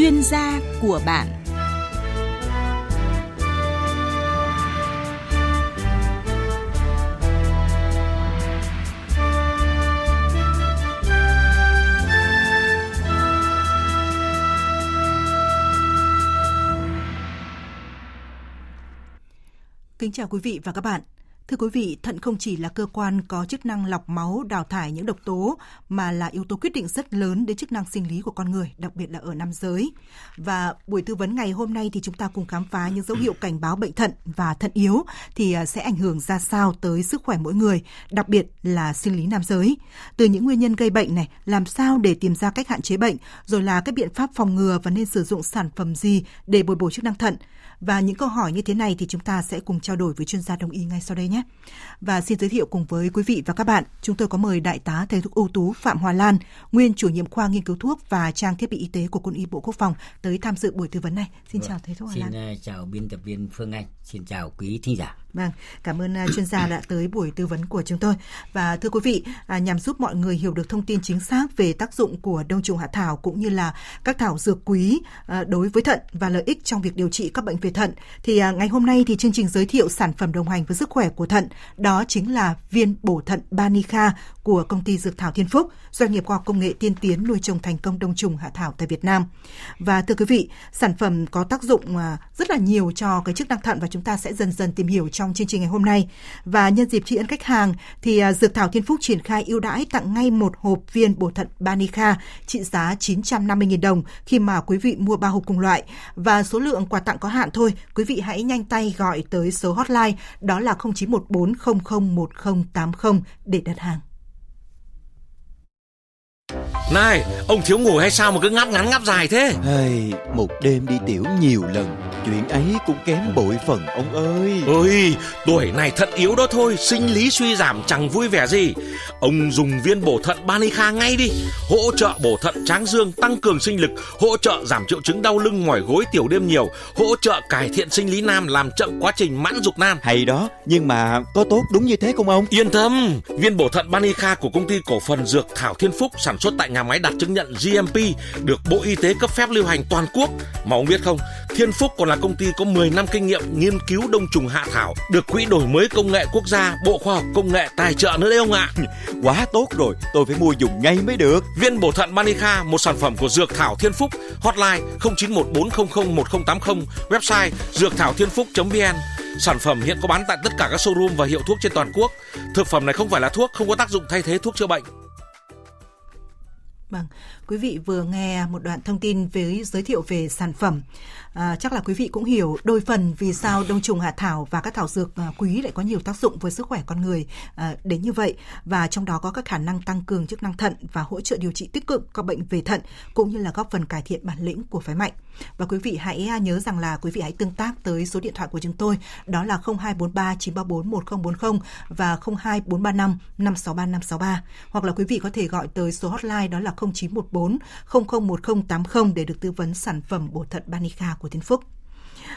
chuyên gia của bạn Kính chào quý vị và các bạn. Thưa quý vị, thận không chỉ là cơ quan có chức năng lọc máu, đào thải những độc tố mà là yếu tố quyết định rất lớn đến chức năng sinh lý của con người, đặc biệt là ở nam giới. Và buổi tư vấn ngày hôm nay thì chúng ta cùng khám phá những dấu hiệu cảnh báo bệnh thận và thận yếu thì à, sẽ ảnh hưởng ra sao tới sức khỏe mỗi người, đặc biệt là sinh lý nam giới. Từ những nguyên nhân gây bệnh này, làm sao để tìm ra cách hạn chế bệnh, rồi là các biện pháp phòng ngừa và nên sử dụng sản phẩm gì để bồi bổ chức năng thận và những câu hỏi như thế này thì chúng ta sẽ cùng trao đổi với chuyên gia đồng y ngay sau đây nhé. Và xin giới thiệu cùng với quý vị và các bạn, chúng tôi có mời Đại tá thầy thuốc ưu tú Phạm Hòa Lan, nguyên chủ nhiệm khoa nghiên cứu thuốc và trang thiết bị y tế của Quân y Bộ Quốc phòng tới tham dự buổi tư vấn này. Xin vâng, chào thầy thuốc Hòa Lan. Xin ờ, chào biên tập viên Phương Anh, xin chào quý thính giả. Vâng, cảm ơn à, chuyên gia đã tới buổi tư vấn của chúng tôi. Và thưa quý vị, à, nhằm giúp mọi người hiểu được thông tin chính xác về tác dụng của đông trùng hạ thảo cũng như là các thảo dược quý à, đối với thận và lợi ích trong việc điều trị các bệnh về thận, thì à, ngày hôm nay thì chương trình giới thiệu sản phẩm đồng hành với sức khỏe của thận, đó chính là viên bổ thận Banica của công ty Dược Thảo Thiên Phúc, doanh nghiệp khoa học công nghệ tiên tiến nuôi trồng thành công đông trùng hạ thảo tại Việt Nam. Và thưa quý vị, sản phẩm có tác dụng à, rất là nhiều cho cái chức năng thận và chúng ta sẽ dần dần tìm hiểu trong chương trình ngày hôm nay. Và nhân dịp tri ân khách hàng thì à, Dược Thảo Thiên Phúc triển khai ưu đãi tặng ngay một hộp viên bổ thận Banica trị giá 950.000 đồng khi mà quý vị mua ba hộp cùng loại. Và số lượng quà tặng có hạn thôi, quý vị hãy nhanh tay gọi tới số hotline đó là 0914 001080 để đặt hàng. Này, ông thiếu ngủ hay sao mà cứ ngáp ngắn ngáp dài thế? Hey, một đêm đi tiểu nhiều lần, chuyện ấy cũng kém bội phần ông ơi. Ôi, tuổi này thận yếu đó thôi, sinh lý suy giảm chẳng vui vẻ gì. Ông dùng viên bổ thận Banica ngay đi, hỗ trợ bổ thận tráng dương, tăng cường sinh lực, hỗ trợ giảm triệu chứng đau lưng mỏi gối tiểu đêm nhiều, hỗ trợ cải thiện sinh lý nam, làm chậm quá trình mãn dục nam. Hay đó, nhưng mà có tốt đúng như thế không ông? Yên tâm, viên bổ thận Banica của công ty cổ phần Dược Thảo Thiên Phúc sản xuất tại nhà máy đạt chứng nhận GMP, được Bộ Y tế cấp phép lưu hành toàn quốc. Mà ông biết không, Thiên Phúc còn là công ty có 10 năm kinh nghiệm nghiên cứu đông trùng hạ thảo, được Quỹ đổi mới công nghệ quốc gia, Bộ Khoa học Công nghệ tài trợ nữa đấy ông ạ. Quá tốt rồi, tôi phải mua dùng ngay mới được. Viên bổ thận Manica, một sản phẩm của Dược Thảo Thiên Phúc, hotline 0914001080, website dược thảo thiên phúc.vn. Sản phẩm hiện có bán tại tất cả các showroom và hiệu thuốc trên toàn quốc. Thực phẩm này không phải là thuốc, không có tác dụng thay thế thuốc chữa bệnh. Vâng, quý vị vừa nghe một đoạn thông tin với giới thiệu về sản phẩm. À, chắc là quý vị cũng hiểu đôi phần vì sao đông trùng hạ thảo và các thảo dược à, quý lại có nhiều tác dụng với sức khỏe con người à, đến như vậy và trong đó có các khả năng tăng cường chức năng thận và hỗ trợ điều trị tích cực các bệnh về thận cũng như là góp phần cải thiện bản lĩnh của phái mạnh. Và quý vị hãy à, nhớ rằng là quý vị hãy tương tác tới số điện thoại của chúng tôi đó là 0243 934 1040 và 02435 563 563 hoặc là quý vị có thể gọi tới số hotline đó là 0914 001080 để được tư vấn sản phẩm bổ thận Banica của Thiên Phúc.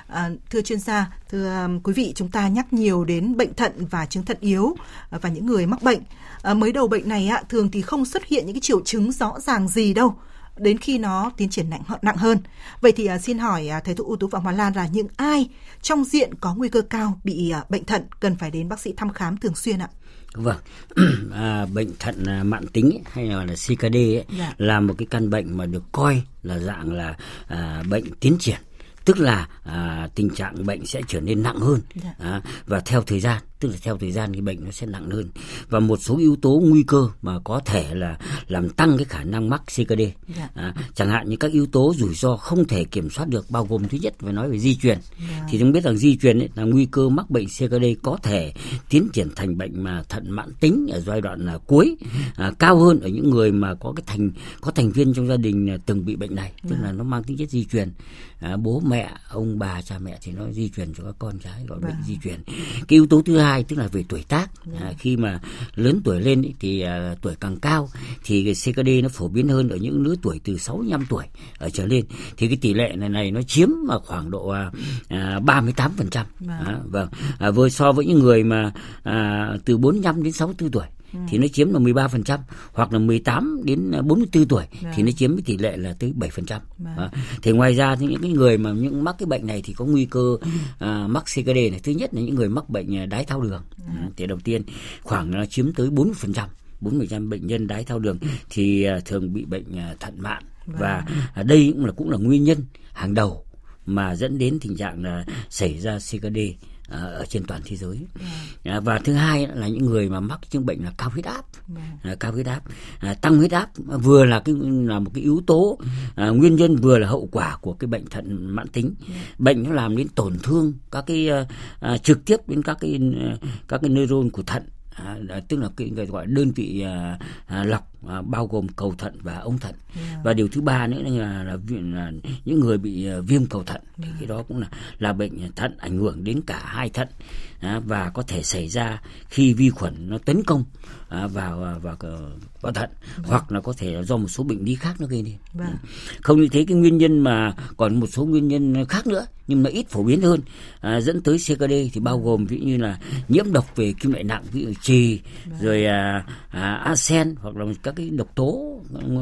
À, thưa chuyên gia, thưa à, quý vị, chúng ta nhắc nhiều đến bệnh thận và chứng thận yếu à, và những người mắc bệnh. À, mới đầu bệnh này ạ, thường thì không xuất hiện những cái triệu chứng rõ ràng gì đâu đến khi nó tiến triển nặng nặng hơn. Vậy thì à, xin hỏi à, thầy thuốc ưu tú Phạm Hoàn Lan là những ai trong diện có nguy cơ cao bị à, bệnh thận cần phải đến bác sĩ thăm khám thường xuyên ạ? Vâng, à, bệnh thận à, mãn tính ấy, hay là, là CKD ấy, dạ. là một cái căn bệnh mà được coi là dạng là à, bệnh tiến triển tức là à, tình trạng bệnh sẽ trở nên nặng hơn dạ. à, và theo thời gian tức là theo thời gian thì bệnh nó sẽ nặng hơn. Và một số yếu tố nguy cơ mà có thể là làm tăng cái khả năng mắc CKD dạ. à, chẳng hạn như các yếu tố rủi ro không thể kiểm soát được bao gồm thứ nhất phải nói về di truyền. Dạ. thì chúng biết rằng di truyền ấy, là nguy cơ mắc bệnh CKD có thể tiến triển thành bệnh mà thận mãn tính ở giai đoạn là cuối à, cao hơn ở những người mà có cái thành có thành viên trong gia đình từng bị bệnh này. Tức là nó mang tính chất di truyền. À, bố mẹ ông bà cha mẹ thì nó di truyền cho các con cái gọi bệnh di truyền. Cái yếu tố thứ hai hai tức là về tuổi tác. À, khi mà lớn tuổi lên ý, thì à, tuổi càng cao thì CKD nó phổ biến hơn ở những lứa tuổi từ 65 tuổi ở trở lên. Thì cái tỷ lệ này này nó chiếm mà khoảng độ à, 38 phần trăm. Vâng. à, vâng. À, với so với những người mà à, từ 45 đến 64 tuổi ừ. thì nó chiếm là 13% hoặc là 18 đến 44 tuổi vâng. thì nó chiếm tỷ lệ là tới 7%. Vâng. À, thì ngoài ra thì những cái người mà những mắc cái bệnh này thì có nguy cơ à, mắc CKD này thứ nhất là những người mắc bệnh à, đái tháo đường. Ừ. À, thì đầu tiên khoảng nó chiếm tới 40%. 40% bệnh nhân đái tháo đường thì à, thường bị bệnh à, thận mạn vâng. và đây cũng là cũng là nguyên nhân hàng đầu mà dẫn đến tình trạng là xảy ra CKD à, ở trên toàn thế giới yeah. và thứ hai là những người mà mắc chứng bệnh là cao huyết áp yeah. cao huyết áp tăng huyết áp vừa là cái là một cái yếu tố à, nguyên nhân vừa là hậu quả của cái bệnh thận mãn tính yeah. bệnh nó làm đến tổn thương các cái à, trực tiếp đến các cái các cái neuron của thận à, tức là cái gọi đơn vị à, à, lọc à, bao gồm cầu thận và ống thận yeah. và điều thứ ba nữa là, là, là những người bị à, viêm cầu thận yeah. thì cái đó cũng là là bệnh thận ảnh hưởng đến cả hai thận à, và có thể xảy ra khi vi khuẩn nó tấn công à, vào à, vào vào thận vâng. hoặc là có thể do một số bệnh lý khác nó gây nên vâng. không như thế cái nguyên nhân mà còn một số nguyên nhân khác nữa nhưng mà ít phổ biến hơn à, dẫn tới CKD thì bao gồm ví như là nhiễm độc về kim loại nặng ví dụ trì vâng. rồi à, à, arsen hoặc là các cái độc tố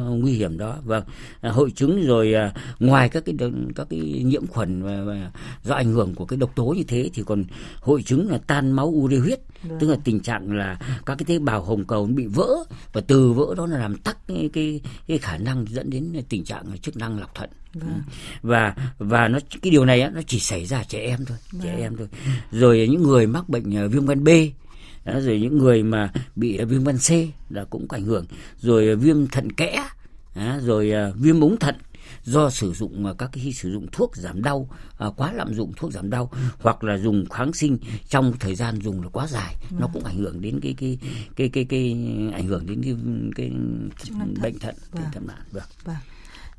nguy hiểm đó vâng à, hội chứng rồi à, ngoài các cái các cái nhiễm khuẩn và, và do ảnh hưởng của cái độc tố như thế thì còn hội chứng là tan máu ure huyết vâng. tức là tình trạng là các cái tế bào hồng cầu bị vỡ và từ vỡ đó là làm tắc cái cái, cái khả năng dẫn đến tình trạng chức năng lọc thận Vâng. và và nó cái điều này nó chỉ xảy ra trẻ em thôi vâng. trẻ em thôi rồi những người mắc bệnh à, viêm gan B đó, rồi những người mà bị viêm gan C là cũng có ảnh hưởng rồi viêm thận kẽ đó, rồi uh, viêm ống thận do sử dụng uh, các cái sử dụng thuốc giảm đau uh, quá lạm dụng thuốc giảm đau hoặc là dùng kháng sinh trong thời gian dùng là quá dài vâng. nó cũng ảnh hưởng đến cái cái cái cái cái, cái ảnh hưởng đến cái, cái, cái bệnh thận vâng. thận mạng vâng. vâng.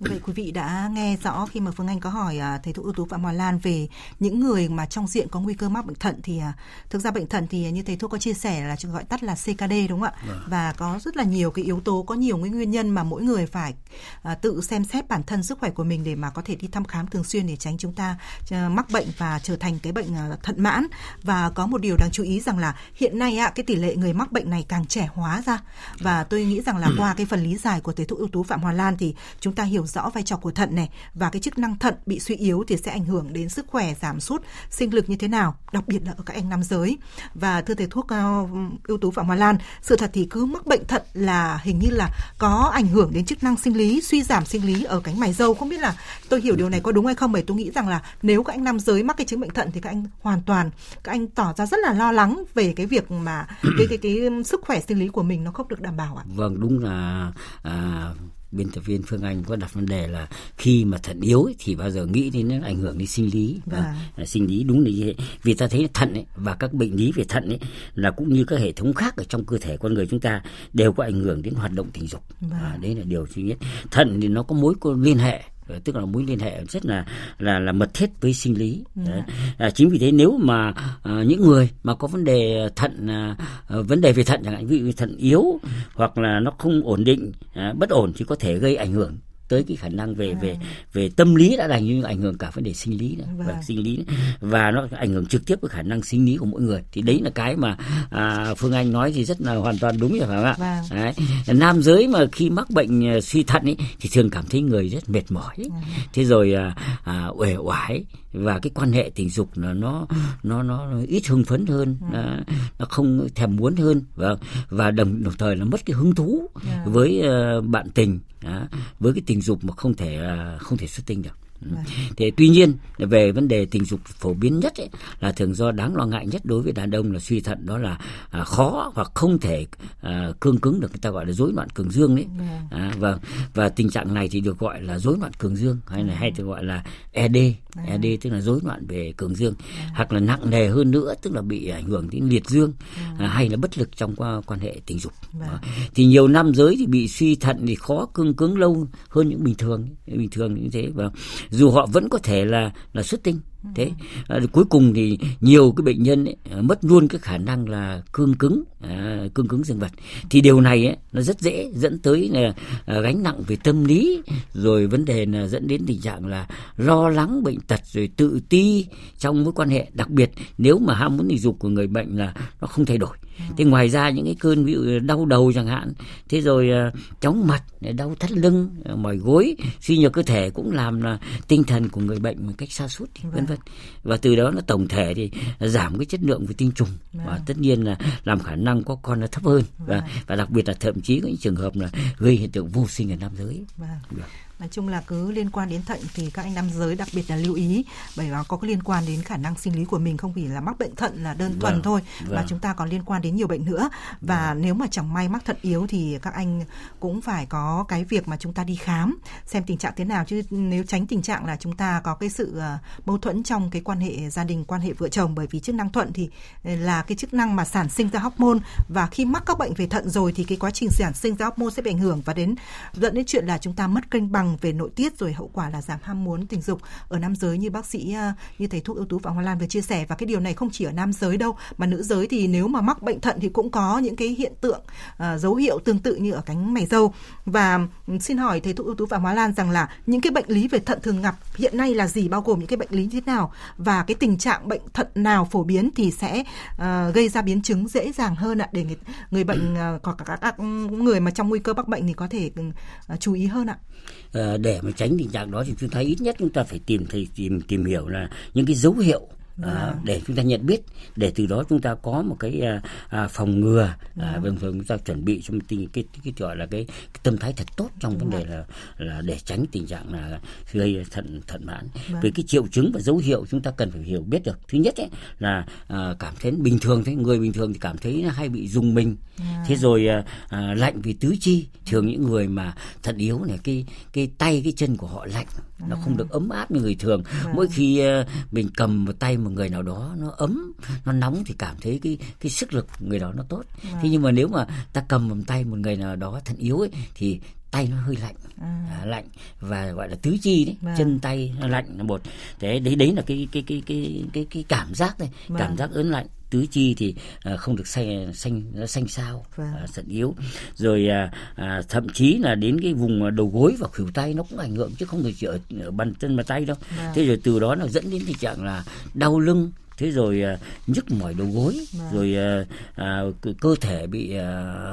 Vậy quý vị đã nghe rõ khi mà Phương Anh có hỏi à, thầy thuốc ưu tú Phạm Hòa Lan về những người mà trong diện có nguy cơ mắc bệnh thận thì à, thực ra bệnh thận thì như thầy thuốc có chia sẻ là gọi tắt là CKD đúng không ạ? Vâng. Và có rất là nhiều cái yếu tố, có nhiều nguyên nhân mà mỗi người phải à, tự xem xét bản thân sức khỏe của mình để mà có thể đi thăm khám thường xuyên để tránh chúng ta mắc bệnh và trở thành cái bệnh thận mãn. Và có một điều đáng chú ý rằng là hiện nay ạ cái tỷ lệ người mắc bệnh này càng trẻ hóa ra và tôi nghĩ rằng là qua cái phần lý giải của thầy thuốc ưu tú Phạm Hòa Lan thì chúng ta hiểu rõ vai trò của thận này và cái chức năng thận bị suy yếu thì sẽ ảnh hưởng đến sức khỏe giảm sút sinh lực như thế nào đặc biệt là ở các anh nam giới. Và thưa thầy thuốc uh, ưu tú phạm hoa lan sự thật thì cứ mắc bệnh thận là hình như là có ảnh hưởng đến chức năng sinh lý suy giảm sinh lý ở cánh mày râu không biết là tôi hiểu điều này có đúng hay không bởi tôi nghĩ rằng là nếu các anh nam giới mắc cái chứng bệnh thận thì các anh hoàn toàn các anh tỏ ra rất là lo lắng về cái việc mà cái cái cái, cái sức khỏe sinh lý của mình nó không được đảm bảo ạ. Vâng đúng là à, biên tập viên Phương Anh có đặt vấn đề là khi mà thận yếu ấy, thì bao giờ nghĩ đến nó ảnh hưởng đến sinh lý vâng. à, sinh lý đúng là như thế vì ta thấy thận ấy, và các bệnh lý về thận ấy là cũng như các hệ thống khác ở trong cơ thể con người chúng ta đều có ảnh hưởng đến hoạt động tình dục vâng. à, đấy là điều duy nhất thận thì nó có mối liên hệ tức là mối liên hệ rất là là là mật thiết với sinh lý ừ. Đấy. À, chính vì thế nếu mà à, những người mà có vấn đề thận à, vấn đề về thận chẳng hạn ví dụ thận yếu hoặc là nó không ổn định à, bất ổn thì có thể gây ảnh hưởng tới cái khả năng về về à. về tâm lý đã đành như ảnh hưởng cả vấn đề sinh lý nữa, vâng. và sinh lý nữa. và nó ảnh hưởng trực tiếp với khả năng sinh lý của mỗi người thì đấy là cái mà à, phương anh nói thì rất là hoàn toàn đúng rồi phải không ạ vâng. đấy. nam giới mà khi mắc bệnh à, suy thận ấy thì thường cảm thấy người rất mệt mỏi ấy. Vâng. thế rồi à, à, uể oải và cái quan hệ tình dục là nó nó nó, nó ít hưng phấn hơn ừ. nó, nó không thèm muốn hơn và và đồng đồng thời là mất cái hứng thú. Dạ. với uh, bạn tình đó, với cái tình dục mà không thể uh, không thể xuất tinh được Vâng. Thế tuy nhiên về vấn đề tình dục phổ biến nhất ấy, là thường do đáng lo ngại nhất đối với đàn ông là suy thận đó là à, khó hoặc không thể à, cương cứng được người ta gọi là rối loạn cường dương đấy. Vâng. À, và và tình trạng này thì được gọi là rối loạn cường dương hay là hay được gọi là ED. Vâng. ED tức là rối loạn về cường dương hoặc là nặng nề hơn nữa tức là bị ảnh hưởng đến liệt dương à, hay là bất lực trong qua quan hệ tình dục. À, thì nhiều nam giới thì bị suy thận thì khó cương cứng lâu hơn những bình thường bình thường như thế và dù họ vẫn có thể là là xuất tinh. Thế à, cuối cùng thì nhiều cái bệnh nhân ấy, à, mất luôn cái khả năng là cương cứng à, cương cứng dương vật. Thì điều này ấy, nó rất dễ dẫn tới là à, gánh nặng về tâm lý rồi vấn đề là dẫn đến tình trạng là lo lắng bệnh tật rồi tự ti trong mối quan hệ. Đặc biệt nếu mà ham muốn tình dục của người bệnh là nó không thay đổi thế ngoài ra những cái cơn ví dụ đau đầu chẳng hạn thế rồi uh, chóng mặt đau thắt lưng mỏi gối suy nhược cơ thể cũng làm là tinh thần của người bệnh một cách sa sút vân vân. Và từ đó nó tổng thể thì giảm cái chất lượng về tinh trùng. Và tất nhiên là làm khả năng có con nó thấp hơn. Và và đặc biệt là thậm chí có những trường hợp là gây hiện tượng vô sinh ở nam giới. Nói chung là cứ liên quan đến thận thì các anh nam giới đặc biệt là lưu ý. Bởi nó có liên quan đến khả năng sinh lý của mình không chỉ là mắc bệnh thận là đơn thuần vâng, thôi vâng. mà chúng ta còn liên quan đến nhiều bệnh nữa. Và vâng. nếu mà chẳng may mắc thận yếu thì các anh cũng phải có cái việc mà chúng ta đi khám xem tình trạng thế nào. Chứ nếu tránh tình trạng là chúng ta có cái sự ờ, mâu thuẫn trong cái quan hệ gia đình quan hệ vợ chồng. Bởi vì chức năng thuận thì ờ, là cái chức năng mà sản sinh ra hormone. Và khi mắc các bệnh về thận rồi thì cái quá trình sản sinh ra hormone sẽ bị ảnh hưởng. Và đến dẫn đến chuyện là chúng ta mất cân bằng Vâng, về nội tiết rồi hậu quả là giảm ham muốn tình dục ở nam giới như bác sĩ à, như thầy thuốc ưu tú Phạm Hoa Lan vừa chia sẻ và cái điều này không chỉ ở nam giới đâu mà nữ giới thì nếu mà mắc bệnh thận thì cũng có những cái hiện tượng uh, dấu hiệu tương tự như ở cánh mày râu và ừ, xin hỏi thầy thuốc ưu tú Phạm Hoa Lan rằng là những cái bệnh lý về thận thường gặp hiện nay là gì bao gồm những cái bệnh lý như thế nào và cái tình trạng bệnh thận nào phổ biến thì sẽ uh, gây ra biến chứng dễ dàng hơn ạ để người, người bệnh uh, có các, các ừ, người mà trong nguy cơ mắc bệnh thì có thể uh, chú ý hơn ạ. À để mà tránh tình trạng đó thì chúng ta ít nhất chúng ta phải tìm thấy, tìm tìm hiểu là những cái dấu hiệu à, để chúng ta nhận biết để từ đó chúng ta có một cái à, à, phòng ngừa à, đồng thời chúng ta chuẩn bị cho một cái, cái, cái gọi là cái, cái tâm thái thật tốt trong vấn đề là là để tránh tình trạng là gây thận thận mãn. Về cái triệu chứng và dấu hiệu chúng ta cần phải hiểu biết được. Thứ nhất ấy, là à, cảm thấy bình thường thế người bình thường thì cảm thấy hay bị rùng mình. Thế rồi à, à, lạnh vì tứ chi thường những người mà thận yếu này cái cái tay cái chân của họ lạnh nó không được ấm áp như người thường. Mỗi khi uh, mình cầm một tay một người nào đó nó ấm nó nóng thì cảm thấy cái cái sức lực người đó nó tốt. Thế nhưng mà nếu mà ta cầm một tay một người nào đó thận yếu ấy thì tay nó hơi lạnh à. À, lạnh và gọi là tứ chi đấy vâng. chân tay nó lạnh là một thế đấy đấy là cái cái cái cái cái cái cảm giác này vâng. cảm giác ớn lạnh tứ chi thì uh, không được xanh xanh nó xanh sao vâng. uh, thận yếu rồi uh, uh, thậm chí là đến cái vùng đầu gối và khuỷu tay nó cũng ảnh hưởng chứ không được chỉ ở, ở bàn chân và tay đâu vâng. thế rồi từ đó nó dẫn đến tình trạng là đau lưng thế rồi uh, nhức mỏi đầu gối vâng. rồi uh, uh, cơ thể bị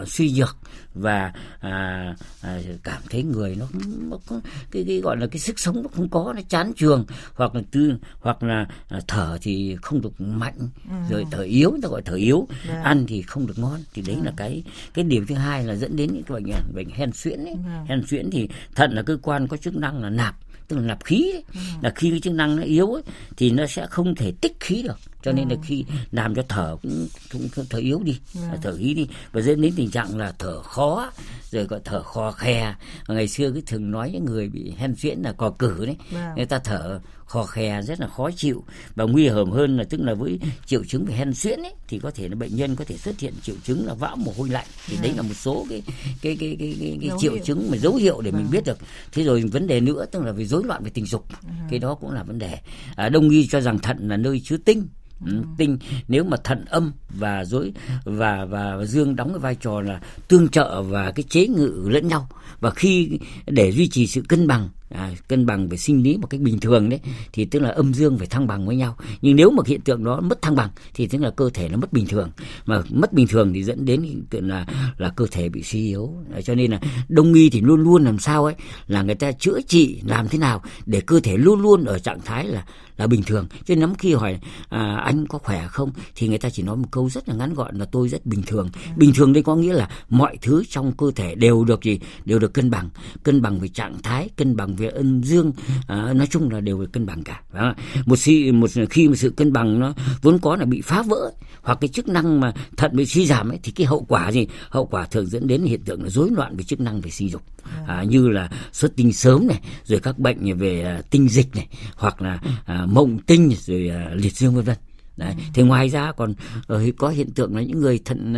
uh, suy nhược và à, à, cảm thấy người nó, nó có cái, cái gọi là cái sức sống nó không có nó chán trường hoặc là tư hoặc là à, thở thì không được mạnh ừ. rồi thở yếu ta gọi thở yếu yeah. Dạ. ăn thì không được ngon thì đấy yeah. là cái cái điểm thứ hai là dẫn đến những cái bệnh bệnh hen suyễn ấy. Yeah. Hen suyễn thì thận là cơ quan có chức năng là nạp tức là nạp khí ấy. Ừ. là khi cái chức năng nó yếu ấy, thì nó sẽ không thể tích khí được cho nên là ừ. khi làm cho thở cũng, cũng thở yếu đi ừ. thở ý đi và dẫn đến tình trạng là thở khó rồi gọi thở khò khe ngày xưa cái thường nói những người bị hen suyễn là cò cử đấy người ta thở khò khè rất là khó chịu. Và nguy hiểm hơn là tức là với triệu chứng về hen suyễn ấy thì có thể là bệnh nhân có thể xuất hiện triệu chứng là vã mồ hôi lạnh. Thì đấy là một số cái cái cái cái, cái, cái triệu hiệu. chứng mà dấu hiệu để mình biết được. Thế rồi vấn đề nữa tức là về rối loạn về tình dục cái đó cũng là vấn đề. À, đông y cho rằng thận là nơi chứa tinh Ừ, tinh. Nếu mà thận âm và dối và và dương đóng cái vai trò là tương trợ và cái chế ngự lẫn nhau. Và khi để duy trì sự cân bằng à, cân bằng về sinh lý một cách bình thường đấy thì tức là âm dương phải thăng bằng với nhau. Nhưng nếu mà hiện tượng đó mất thăng bằng thì tức là cơ thể nó mất bình thường. Mà mất bình thường thì dẫn đến hiện tượng là là cơ thể bị suy yếu. À, cho nên là đông y thì luôn luôn làm sao ấy là người ta chữa trị làm thế nào để cơ thể luôn luôn ở trạng thái là là bình thường. Cho nên lắm khi hỏi à, anh có khỏe không thì người ta chỉ nói một câu rất là ngắn gọn là tôi rất bình thường. Bình thường đây có nghĩa là mọi thứ trong cơ thể đều được gì? Đều được cân bằng. Cân bằng về trạng thái cân bằng về âm dương à, nói chung là đều được cân bằng cả đó. một khi một khi mà sự cân bằng nó vốn có là bị phá vỡ hoặc cái chức năng mà thận bị suy giảm ấy thì cái hậu quả gì? Hậu quả thường dẫn đến hiện tượng là rối loạn về chức năng về sinh dục. À, như là xuất tinh sớm này rồi các bệnh về à, tinh dịch này hoặc là à, mộng tinh rồi à, liệt dương vân vân Đấy. Thì ngoài ra còn uh, có hiện tượng là những người thận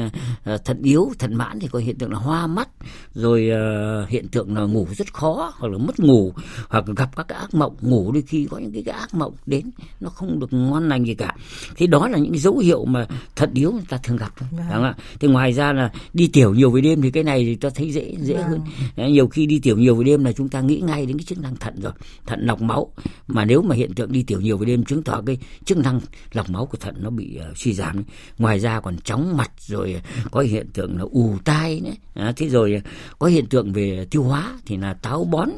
uh, thận yếu, thận mãn thì có hiện tượng là hoa mắt, rồi uh, hiện tượng là ngủ rất khó hoặc là mất ngủ hoặc là gặp các cái ác mộng ngủ đôi khi có những cái, cái ác mộng đến nó không được ngon lành gì cả. Thì đó là những dấu hiệu mà thận yếu người ta thường gặp thôi. Vâng. Đúng không? Thì ngoài ra là đi tiểu nhiều về đêm thì cái này thì ta thấy dễ dễ vâng. hơn. Đấy, nhiều khi đi tiểu nhiều về đêm là chúng ta nghĩ ngay đến cái chức năng thận rồi, thận lọc máu. Mà nếu mà hiện tượng đi tiểu nhiều về đêm chứng tỏ cái chức năng lọc máu của thận nó bị uh, suy giảm ngoài ra còn chóng mặt rồi có hiện tượng là ù tai nữa. À, thế rồi có hiện tượng về tiêu hóa thì là táo bón.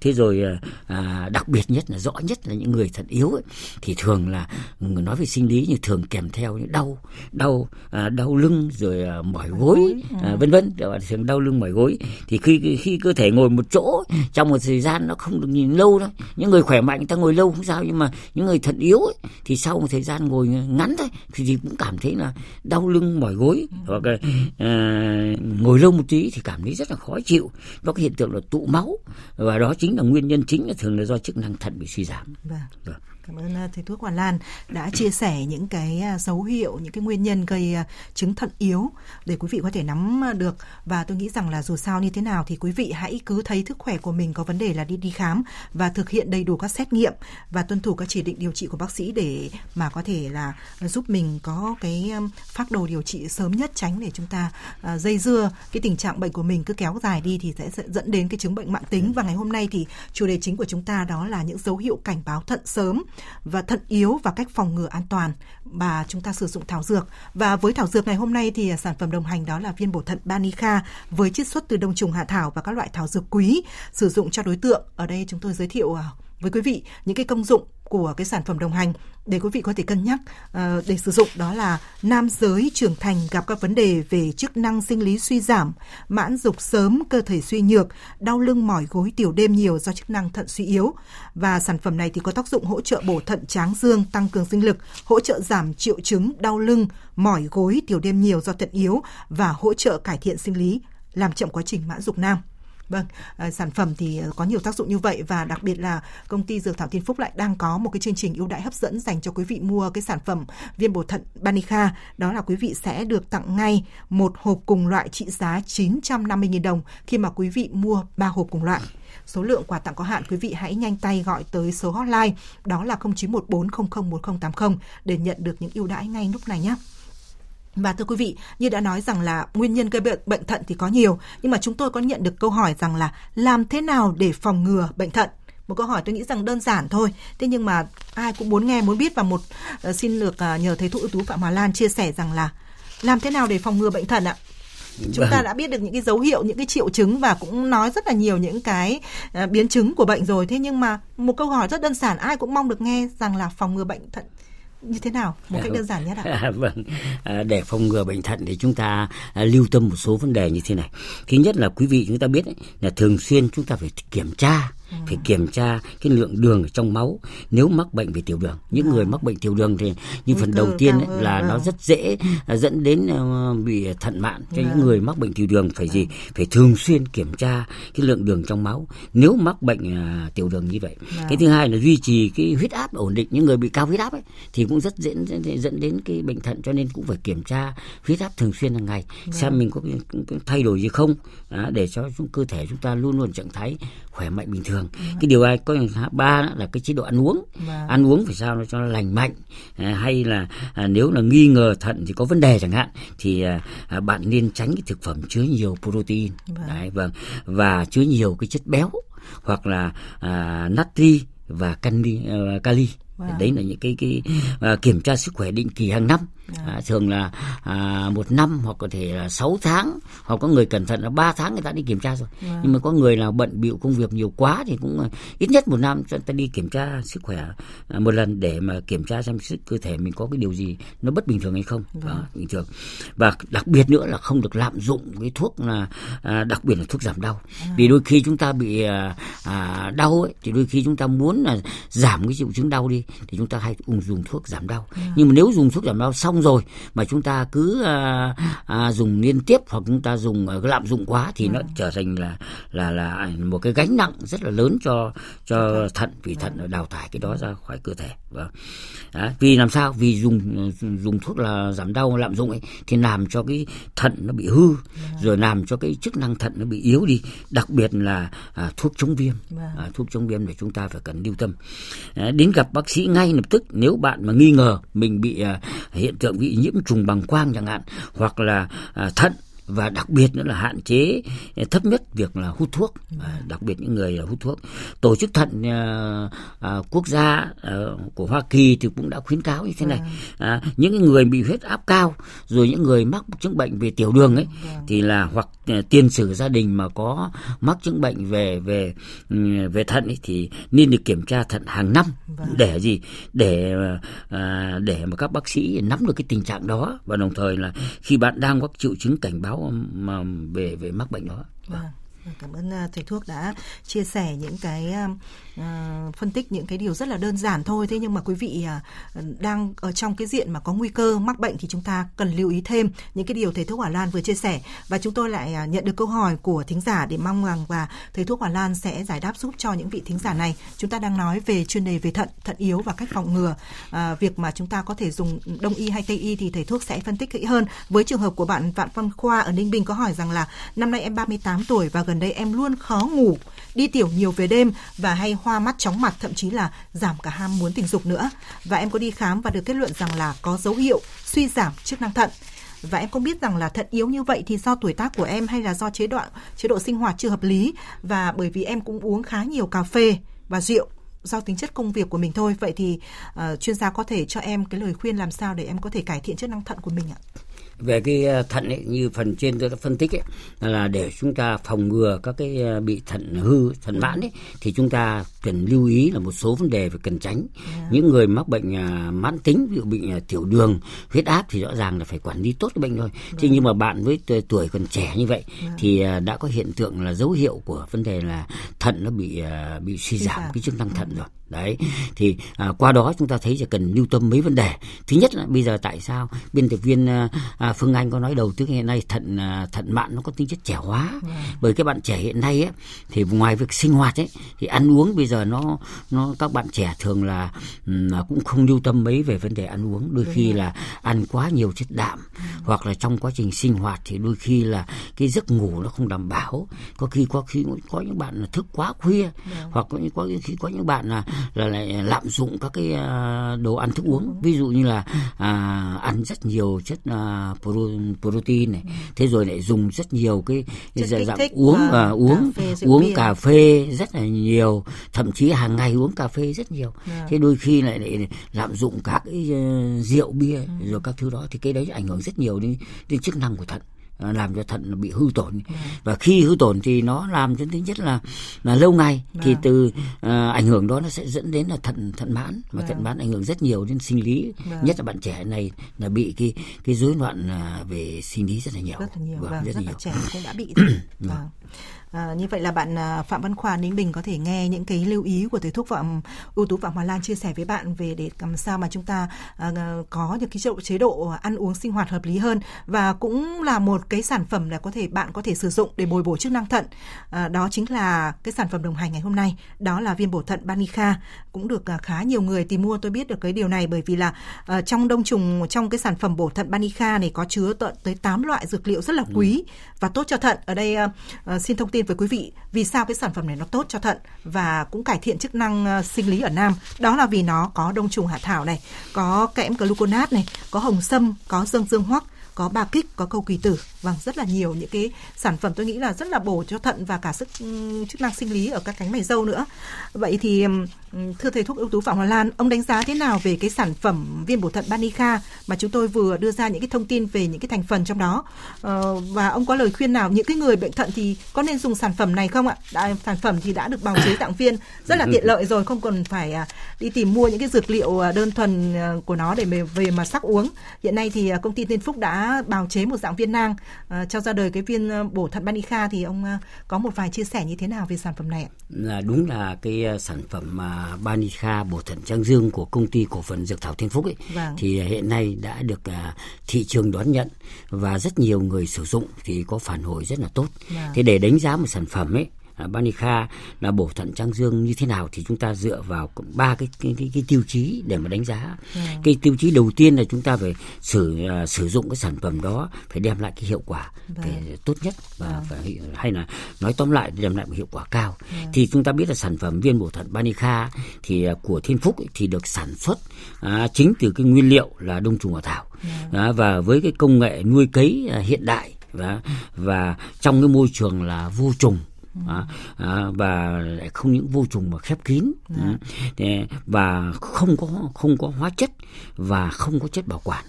Thế rồi à, đặc biệt nhất là rõ nhất là những người thận yếu ấy, thì thường là nói về sinh lý như thường kèm theo những đau đau à, đau lưng rồi à, mỏi gối à, vân vân. Thường đau lưng mỏi gối. Thì khi khi cơ thể ngồi một chỗ trong một thời gian nó không được nhìn lâu đâu. Những người khỏe mạnh người ta ngồi lâu không sao nhưng mà những người thận yếu ấy, thì sau một thời gian ngồi ngắn thôi thì, thì cũng cảm thấy là đau lưng mỏi gối. Hoặc là à, ngồi lâu một tí thì cảm thấy rất là khó chịu. Nó có hiện tượng là tụ máu. Và đó chính là nguyên nhân chính là thường là do chức năng thận bị suy giảm. Vâng. Cảm ơn à, thầy thuốc Hoàn Lan đã chia sẻ những cái à, dấu hiệu, những cái nguyên nhân gây à, chứng thận yếu để quý vị có thể nắm được. Và tôi nghĩ rằng là dù sao như thế nào thì quý vị hãy cứ thấy sức khỏe của mình có vấn đề là đi đi khám và thực hiện đầy đủ các xét nghiệm và tuân thủ các chỉ định điều trị của bác sĩ để mà có thể là giúp mình có cái phác đồ điều trị sớm nhất tránh để chúng ta dây dưa. Cái tình trạng bệnh của mình cứ kéo dài đi thì sẽ dẫn đến cái chứng bệnh mạng tính. Và ngày hôm nay thì chủ đề chính của chúng ta đó là những dấu hiệu cảnh báo thận sớm và thận yếu và cách phòng ngừa an toàn mà chúng ta sử dụng thảo dược. Và với thảo dược ngày hôm nay thì à, sản phẩm đồng hành đó là viên bổ thận Banica với chiết xuất từ đông trùng hạ thảo và các loại thảo dược quý sử dụng cho đối tượng. Ở đây chúng tôi giới thiệu à, với quý vị những cái công dụng của cái sản phẩm đồng hành để quý vị có thể cân nhắc uh, để sử dụng đó là nam giới trưởng thành gặp các vấn đề về chức năng sinh lý suy giảm, mãn dục sớm, cơ thể suy nhược, đau lưng mỏi gối tiểu đêm nhiều do chức năng thận suy yếu. Và sản phẩm này thì có tác dụng hỗ trợ bổ thận tráng dương, tăng cường sinh lực, hỗ trợ giảm triệu chứng đau lưng, mỏi gối tiểu đêm nhiều do thận yếu và hỗ trợ cải thiện sinh lý, làm chậm quá trình mãn dục nam. Vâng, ờ, sản phẩm thì ờ, có nhiều tác dụng như vậy và đặc biệt là công ty Dược Thảo Thiên Phúc lại đang có một cái chương trình ưu đãi hấp dẫn dành cho quý vị mua cái sản phẩm viên bổ thận Banica. Đó là quý vị sẽ được tặng ngay một hộp cùng loại trị giá 950.000 đồng khi mà quý vị mua 3 hộp cùng loại. Số lượng quà tặng có hạn, quý vị hãy nhanh tay gọi tới số hotline đó là 0914001080 để nhận được những ưu đãi ngay lúc này nhé. Và thưa quý vị, như đã nói rằng là nguyên nhân gây bệnh, bệnh thận thì có nhiều, nhưng mà chúng tôi có nhận được câu hỏi rằng là làm thế nào để phòng ngừa bệnh thận? Một câu hỏi tôi nghĩ rằng đơn giản thôi. Thế nhưng mà ai cũng muốn nghe, muốn biết và một uh, xin được uh, nhờ thầy thuốc ưu tú Phạm Hòa Lan chia sẻ rằng là làm thế nào để phòng ngừa bệnh thận ạ? chúng ta vâng. đã biết được những cái dấu hiệu những cái triệu chứng và cũng nói rất là nhiều những cái uh, biến chứng của bệnh rồi thế nhưng mà một câu hỏi rất đơn giản ai cũng mong được nghe rằng là phòng ngừa bệnh thận như thế nào một cách đơn giản nhất ạ? À, vâng, à, để phòng ngừa bệnh thận thì chúng ta à, lưu tâm một số vấn đề như thế này. Thứ nhất là quý vị chúng ta biết ấy, là thường xuyên chúng ta phải kiểm tra phải kiểm tra cái lượng đường ở trong máu. Nếu mắc bệnh về tiểu đường những người mắc bệnh tiểu đường thì như phần đầu tiên ấy, là nó rất dễ à, dẫn đến uh, bị thận mạn. Cho những người mắc bệnh tiểu đường phải gì? Phải thường xuyên kiểm tra cái lượng đường trong máu. Nếu mắc bệnh uh, tiểu đường như vậy. Cái thứ hai là duy trì cái huyết áp ổn định. Những người bị cao huyết áp ấy thì cũng rất dễ dẫn đến cái bệnh thận cho nên cũng phải kiểm tra huyết áp thường xuyên hàng ngày xem mình có thay đổi gì không. À, để cho cơ thể chúng ta luôn luôn trạng thái khỏe mạnh bình thường ừ. cái điều ai có ba là cái chế độ ăn uống vâng. ăn uống phải sao cho nó lành mạnh à, hay là à, nếu là nghi ngờ thận thì có vấn đề chẳng hạn thì à, à, bạn nên tránh cái thực phẩm chứa nhiều protein vâng. đấy vâng và chứa nhiều cái chất béo hoặc là à, natri và canxi, uh, kali Wow. đấy là những cái cái uh, kiểm tra sức khỏe định kỳ hàng năm. À, thường là à, một năm hoặc có thể là 6 tháng hoặc có người cẩn thận là 3 tháng người ta đi kiểm tra rồi wow. nhưng mà có người nào bận bịu công việc nhiều quá thì cũng uh, ít nhất một năm cho ta đi kiểm tra sức khỏe uh, một lần để mà kiểm tra xem sức cơ thể mình có cái điều gì nó bất bình thường hay không wow. đó, bình thường và đặc biệt nữa là không được lạm dụng cái thuốc là à, đặc biệt là thuốc giảm đau wow. vì đôi khi chúng ta bị à, à, đau ấy, thì đôi khi chúng ta muốn là giảm cái triệu chứng đau đi thì chúng ta hay dùng thuốc giảm đau yeah. nhưng mà nếu dùng thuốc giảm đau xong rồi mà chúng ta cứ à, à, dùng liên tiếp hoặc chúng ta dùng à, lạm dụng quá thì yeah. nó trở thành là là là một cái gánh nặng rất là lớn cho cho thận vì thận nó đào thải cái đó ra khỏi cơ thể. Vâng. À, vì làm sao? Vì dùng dùng thuốc là giảm đau lạm dụng ấy thì làm cho cái thận nó bị hư yeah. rồi làm cho cái chức năng thận nó bị yếu đi đặc biệt là à, thuốc chống viêm. Yeah. à, thuốc chống viêm để chúng ta phải cần lưu tâm. À, đến gặp bác sĩ ngay lập tức nếu bạn mà nghi ngờ mình bị uh, hiện tượng bị nhiễm trùng bằng quang chẳng hạn hoặc là à, thận và đặc biệt nữa là hạn chế thấp nhất việc là hút thuốc. À, đặc biệt những người là hút thuốc. Tổ chức thận à, à, quốc gia à, của Hoa Kỳ thì cũng đã khuyến cáo như thế này. À, những người bị huyết áp cao rồi những người mắc chứng bệnh về tiểu đường ấy thì là hoặc à, tiền sử gia đình mà có mắc chứng bệnh về về ừ, về thận ấy, thì nên được kiểm tra thận hàng năm. Để gì? Để à, để mà các bác sĩ nắm được cái tình trạng đó. Và đồng thời là khi bạn đang có triệu chứng cảnh báo mà về về mắc bệnh đó. Vâng. Vâng, cảm ơn à, thầy thuốc đã chia sẻ những cái uh, phân tích những cái điều rất là đơn giản thôi. Thế nhưng mà quý vị uh, đang ở trong cái diện mà có nguy cơ mắc bệnh thì chúng ta cần lưu ý thêm những cái điều thầy thuốc Hỏa Lan vừa chia sẻ. Và chúng tôi lại uh, nhận được câu hỏi của thính giả để mong rằng và thầy thuốc Hỏa Lan sẽ giải đáp giúp cho những vị thính giả này. Chúng ta đang nói về chuyên đề về thận, thận yếu và cách phòng ngừa. Uh, việc mà chúng ta có thể dùng đông y hay tây y thì thầy thuốc sẽ phân tích kỹ hơn. Với trường hợp của bạn Vạn Văn Khoa ở Ninh Bình có hỏi rằng là năm nay em 38 tuổi và gần đây em luôn khó ngủ, đi tiểu nhiều về đêm và hay hoa mắt chóng mặt thậm chí là giảm cả ham muốn tình dục nữa. Và em có đi khám và được kết luận rằng là có dấu hiệu suy giảm chức năng thận. Và em không biết rằng là thận yếu như vậy thì do tuổi tác của em hay là do chế độ chế độ sinh hoạt chưa hợp lý và bởi vì em cũng uống khá nhiều cà phê và rượu do tính chất công việc của mình thôi. Vậy thì uh, chuyên gia có thể cho em cái lời khuyên làm sao để em có thể cải thiện chức năng thận của mình ạ? Về cái ờ, thận ấy như phần trên tôi đã phân tích ấy là để chúng ta phòng ngừa các cái ờ, bị thận hư thận mãn ấy thì chúng ta cần lưu ý là một số vấn đề phải cần tránh yeah. Dạ. những người mắc bệnh ờ, mãn tính ví dụ bị tiểu đường huyết áp thì rõ ràng là phải quản lý tốt cái bệnh thôi yeah. thế dạ. nhưng mà bạn với tuổi còn trẻ như vậy yeah. Dạ. thì đã có hiện tượng là dấu hiệu của vấn đề là thận nó bị bị suy giảm cái chức năng thận rồi đấy thì à, qua đó chúng ta thấy là cần lưu tâm mấy vấn đề thứ nhất là bây giờ tại sao biên tập viên à, phương anh có nói đầu trước hiện nay thận à, thận mạn nó có tính chất trẻ hóa yeah. bởi các bạn trẻ hiện nay ấy, thì ngoài việc sinh hoạt ấy thì ăn uống bây giờ nó nó các bạn trẻ thường là um, cũng không lưu tâm mấy về vấn đề ăn uống đôi Đúng khi rồi. là ăn quá nhiều chất đạm ừ. hoặc là trong quá trình sinh hoạt thì đôi khi là cái giấc ngủ nó không đảm bảo có khi có khi có những bạn là thức quá khuya yeah. hoặc có những có khi có những bạn là là lại lạm dụng các cái à, đồ ăn thức uống ví dụ như là à, ăn rất nhiều chất à, protein này thế rồi lại dùng rất nhiều cái dạng, dạng uống à, uống cà phê, uống bia. cà phê rất là nhiều thậm chí hàng ngày uống cà phê rất nhiều yeah. Dạ. thế đôi khi lại lại lạm dụng các cái uh, rượu bia ừ. rồi các thứ đó thì cái đấy ảnh hưởng rất nhiều đến đến chức năng của thận À, làm cho thận bị hư tổn ừ. và khi hư tổn thì nó làm cho tính chất là là lâu ngày thì vâng. từ uh, ảnh hưởng đó nó sẽ dẫn đến là thận thận mãn mà thận vâng. mãn ảnh hưởng rất nhiều đến sinh lý vâng. nhất là bạn trẻ này là bị cái cái rối loạn uh, về sinh lý rất là nhiều rất là nhiều vâng, rất, rất là nhiều. trẻ cũng đã bị vâng. À, như vậy là bạn à, Phạm Văn Khoa Ninh Bình có thể nghe những cái lưu ý của thầy thuốc Phạm ưu tú Phạm Hòa Lan chia sẻ với bạn về để làm sao mà chúng ta à, có những cái chế độ, chế độ ăn uống sinh hoạt hợp lý hơn và cũng là một cái sản phẩm là có thể bạn có thể sử dụng để bồi bổ chức năng thận. À, đó chính là cái sản phẩm đồng hành ngày hôm nay, đó là viên bổ thận Banica cũng được à, khá nhiều người tìm mua tôi biết được cái điều này bởi vì là uh, trong đông trùng trong cái sản phẩm bổ thận Banica này có chứa tận tới 8 loại dược liệu rất là quý ừ. và tốt cho thận. Ở đây uh, uh, xin thông tin tin với quý vị vì sao cái sản phẩm này nó tốt cho thận và cũng cải thiện chức năng ờ, sinh lý ở nam. Đó là vì nó có đông trùng hạ thảo này, có kẽm gluconat này, có hồng sâm, có dương dương hoắc, có ba kích, có câu kỳ tử. Vâng, rất là nhiều những cái sản phẩm tôi nghĩ là rất là bổ cho thận và cả sức ừ, chức năng sinh lý ở các cánh mày dâu nữa. Vậy thì thưa thầy thuốc ưu tú Phạm Hoàng Lan, ông đánh giá thế nào về cái sản phẩm viên bổ thận Banica mà chúng tôi vừa đưa ra những cái thông tin về những cái thành phần trong đó ờ, và ông có lời khuyên nào những cái người bệnh thận thì có nên dùng sản phẩm này không ạ? Đã, sản phẩm thì đã được bào chế tặng viên rất là tiện lợi rồi, không cần phải à, đi tìm mua những cái dược liệu à, đơn thuần à, của nó để về, về mà sắc uống. Hiện nay thì công ty Tiên Phúc đã bào chế một dạng viên nang cho ra đời cái viên bổ thận Banica thì ông có một vài chia sẻ như thế nào về sản phẩm này ạ? Là đúng là cái sản phẩm mà Banica bổ thận Trang Dương của công ty cổ phần Dược thảo Thiên Phúc ấy vâng. thì hiện nay đã được uh, thị trường đón nhận và rất nhiều người sử dụng thì có phản hồi rất là tốt. Vâng. Thế để đánh giá một sản phẩm ấy Banica là bổ thận trang dương như thế nào thì chúng ta dựa vào ba cái cái, cái cái tiêu chí để mà đánh giá. Ừ. Cái tiêu chí đầu tiên là chúng ta phải sử uh, sử dụng cái sản phẩm đó phải đem lại cái hiệu quả vâng. phải tốt nhất và vâng. phải, hay là nói tóm lại đem lại một hiệu quả cao. Vâng. Thì chúng ta biết là sản phẩm viên bổ thận Banica thì uh, của Thiên Phúc thì được sản xuất uh, chính từ cái nguyên liệu là đông trùng hạ thảo. Vâng. Uh, và với cái công nghệ nuôi cấy hiện đại và và trong cái môi trường là vô trùng à, à, và lại không những vô trùng mà khép kín. À. và không có không có hóa chất và không có chất bảo quản.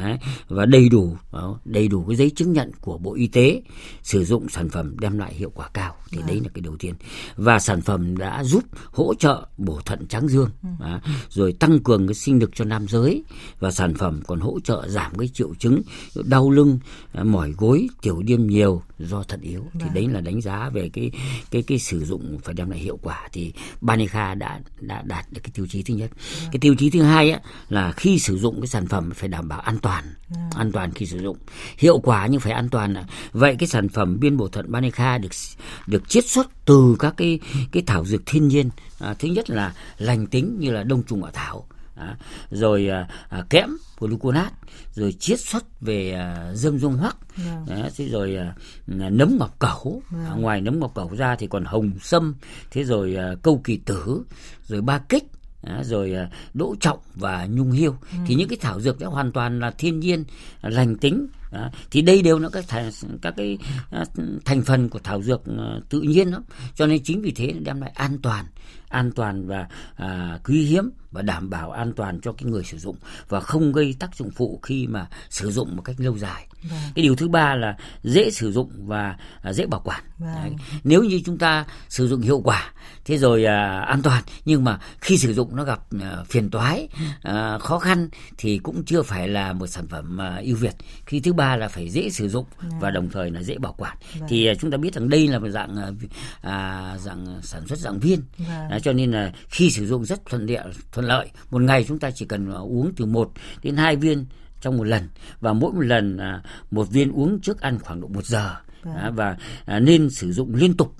Đấy, và đầy đủ đầy đủ cái giấy chứng nhận của bộ y tế sử dụng sản phẩm đem lại hiệu quả cao. Thì đấy là cái đầu tiên. Và sản phẩm đã giúp hỗ trợ bổ thận tráng dương. À, rồi tăng cường cái sinh lực cho nam giới. Và sản phẩm còn hỗ trợ giảm cái triệu chứng đau lưng mỏi gối tiểu điêm nhiều do thận yếu thì đấy là đánh giá về cái cái cái sử dụng phải đem lại hiệu quả thì Banica đã đã đạt được cái tiêu chí thứ nhất. Yeah. Cái tiêu chí thứ hai á, là khi sử dụng cái sản phẩm phải đảm bảo an toàn, yeah. an toàn khi sử dụng, hiệu quả nhưng phải an toàn. Vậy cái sản phẩm biên bổ thận Banica được được chiết xuất từ các cái cái thảo dược thiên nhiên. À, thứ nhất là lành tính như là đông trùng hạ thảo à, rồi à, à, kẽm gluconat rồi chiết xuất về à, dâm dung hoắc yeah. Vâng. thế rồi à, nấm ngọc cẩu yeah. à, vâng. ngoài nấm ngọc cẩu ra thì còn hồng sâm thế rồi à, câu kỳ tử rồi ba kích À, rồi đỗ trọng và nhung hiêu ừ. thì những cái thảo dược đó hoàn toàn là thiên nhiên lành tính à, thì đây đều là các thành, các cái à, thành phần của thảo dược à, tự nhiên đó cho nên chính vì thế đem lại an toàn an toàn và à, quý hiếm và đảm bảo an toàn cho cái người sử dụng và không gây tác dụng phụ khi mà sử dụng một cách lâu dài. Vâng. Cái điều thứ ba là dễ sử dụng và à, dễ bảo quản. Vâng. Đấy. Nếu như chúng ta sử dụng hiệu quả, thế rồi à, an toàn nhưng mà khi sử dụng nó gặp à, phiền toái, à, khó khăn thì cũng chưa phải là một sản phẩm à, ưu việt. Khi thứ ba là phải dễ sử dụng vâng. và đồng thời là dễ bảo quản. Vâng. Thì à, chúng ta biết rằng đây là một dạng à, à dạng sản xuất dạng viên. Vâng. À, cho nên là khi sử dụng rất thuận tiện thuận lợi một ngày chúng ta chỉ cần uống từ một đến hai viên trong một lần và mỗi một lần à, một viên uống trước ăn khoảng độ một giờ vâng. và à, nên sử dụng liên tục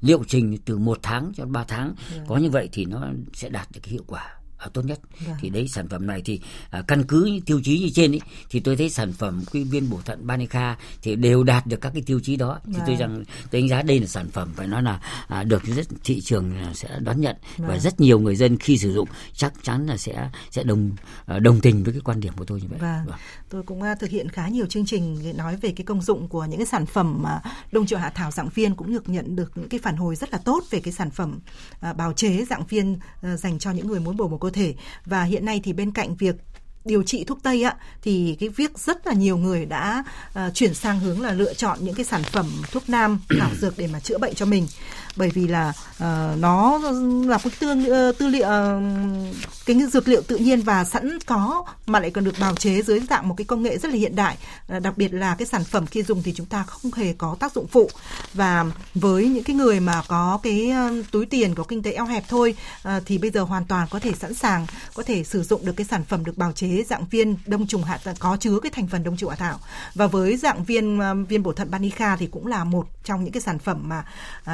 liệu trình từ một tháng cho ba tháng vâng. có như vậy thì nó sẽ đạt được cái hiệu quả À, tốt nhất vâng. thì đấy sản phẩm này thì à, căn cứ những tiêu chí như trên ấy, thì tôi thấy sản phẩm cái viên bổ thận Banica thì đều đạt được các cái tiêu chí đó thì vâng. tôi rằng tôi đánh giá đây là sản phẩm phải nói là à, được rất thị trường sẽ đón nhận vâng. và rất nhiều người dân khi sử dụng chắc chắn là sẽ sẽ đồng à, đồng tình với cái quan điểm của tôi như vậy. Vâng. vâng. Tôi cũng uh, thực hiện khá nhiều chương trình nói về cái công dụng của những cái sản phẩm mà đông triệu hạ thảo dạng viên cũng được nhận được những cái phản hồi rất là tốt về cái sản phẩm uh, bào chế dạng viên dành cho những người muốn bổ một cơ thể. Và hiện nay thì bên cạnh việc điều trị thuốc tây á thì cái việc rất là nhiều người đã uh, chuyển sang hướng là lựa chọn những cái sản phẩm thuốc nam thảo dược để mà chữa bệnh cho mình bởi vì là uh, nó là cái tương uh, ờ, tư liệu uh, cái dược liệu tự nhiên và sẵn có mà lại còn được bào chế dưới dạng một cái công nghệ rất là hiện đại. Uh, đặc biệt là cái sản phẩm khi dùng thì chúng ta không hề có tác dụng phụ. Và với những cái người mà có cái uh, túi tiền có kinh tế eo hẹp thôi uh, thì bây giờ hoàn toàn có thể sẵn sàng có thể sử dụng được cái sản phẩm được bào chế dạng viên đông trùng hạ có chứa cái thành phần đông trùng hạ thảo. Và với dạng viên uh, viên bổ thận Banica thì cũng là một trong những cái sản phẩm mà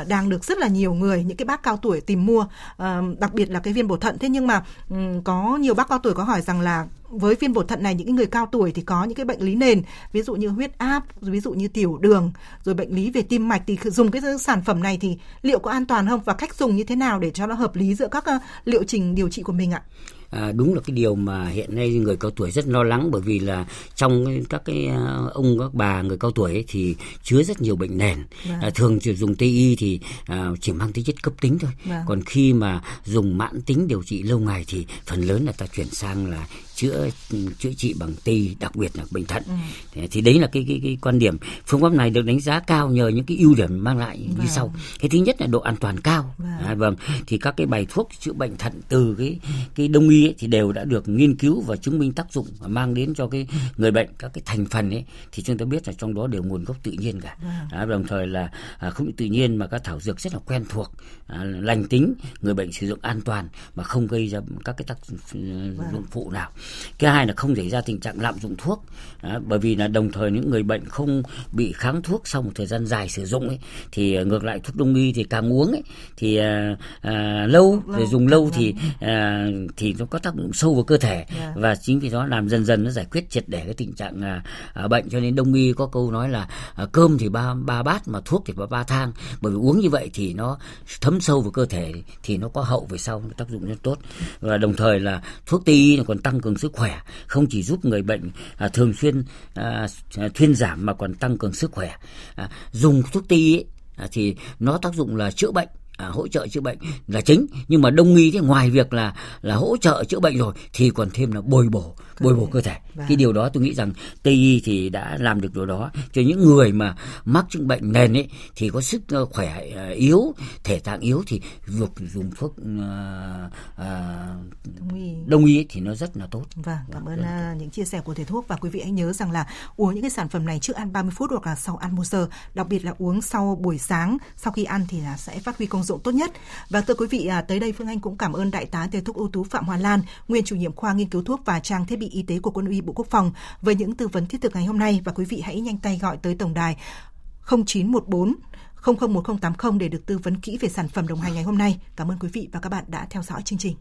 uh, đang được rất là nhiều người, những cái bác cao tuổi tìm mua ờ, đặc biệt là cái viên bổ thận. Thế nhưng mà ừ, có nhiều bác cao tuổi có hỏi rằng là với viên bổ thận này, những người cao tuổi thì có những cái bệnh lý nền, ví dụ như huyết áp, ví dụ như tiểu đường, rồi bệnh lý về tim mạch thì dùng cái sản phẩm này thì liệu có an toàn không? Và cách dùng như thế nào để cho nó hợp lý giữa các ờ, liệu trình điều trị của mình ạ? À, đúng là cái điều mà hiện nay người cao tuổi rất lo lắng bởi vì là trong các cái à, ông các bà người cao tuổi ấy, thì chứa rất nhiều bệnh nền vâng. à, thường chỉ dùng tây y thì à, chỉ mang tính chất cấp tính thôi vâng. còn khi mà dùng mãn tính điều trị lâu ngày thì phần lớn là ta chuyển sang là chữa chữa trị bằng tây đặc biệt là bệnh thận ừ. thì đấy là cái, cái cái quan điểm phương pháp này được đánh giá cao nhờ những cái ưu điểm mang lại vâng. như sau cái thứ nhất là độ an toàn cao vâng. À, vâng thì các cái bài thuốc chữa bệnh thận từ cái cái đông y ấy, thì đều đã được nghiên cứu và chứng minh tác dụng và mang đến cho cái người bệnh các cái thành phần ấy thì chúng ta biết là trong đó đều nguồn gốc tự nhiên cả vâng. à, đồng thời là à, không tự nhiên mà các thảo dược rất là quen thuộc à, lành tính người bệnh sử dụng an toàn mà không gây ra các cái tác dụng vâng. phụ nào cái hai là không xảy ra tình trạng lạm dụng thuốc. Đó, bởi vì là đồng thời những người bệnh không bị kháng thuốc sau một thời gian dài sử dụng ấy thì à, ngược lại thuốc đông y thì càng uống ấy thì à, à, lâu rồi dùng lâu thì à, thì nó có tác dụng sâu vào cơ thể. Yeah. Dạ. và chính vì đó làm dần dần nó giải quyết triệt để cái tình trạng à, à, bệnh. Cho nên đông y có câu nói là à, cơm thì ba ba bát mà thuốc thì ba ba thang. Bởi vì uống như vậy thì nó thấm sâu vào cơ thể thì nó có hậu về sau tác dụng rất tốt. Và đồng thời là thuốc tây y còn tăng cường sức khỏe, không chỉ giúp người bệnh à, thường xuyên à, à, thuyên giảm mà còn tăng cường sức khỏe. À, dùng thuốc tây ấy, à, thì nó tác dụng là chữa bệnh à, hỗ trợ chữa bệnh là chính. Nhưng mà đông y thì ngoài việc là là hỗ trợ chữa bệnh rồi thì còn thêm là bồi bổ bồi bổ cơ thể. Vâng. cái điều đó tôi nghĩ rằng tây y thì đã làm được điều đó. Cho những người mà mắc chứng bệnh nền ấy thì có sức ờ, khỏe ờ, yếu thể tạng yếu thì việc dùng thuốc uh, uh, đông y, đông y thì nó rất là tốt. Vâng cảm vâng, ơn uh, những chia sẻ của thầy thuốc. Và quý vị hãy nhớ rằng là uống những cái sản phẩm này trước ăn 30 phút hoặc là sau ăn một giờ đặc biệt là uống sau buổi sáng sau khi ăn thì là sẽ phát huy công dụng tốt nhất và thưa quý vị à, tới đây Phương Anh cũng cảm ơn đại tá thầy thuốc ưu tú Phạm Hoa Lan nguyên chủ nhiệm khoa nghiên cứu thuốc và trang thiết bị y tế của Quân ủy Bộ Quốc phòng với những tư vấn thiết thực ngày hôm nay và quý vị hãy nhanh tay gọi tới tổng đài 0914 001080 để được tư vấn kỹ về sản phẩm đồng hành ngày hôm nay. Cảm ơn quý vị và các bạn đã theo dõi chương trình.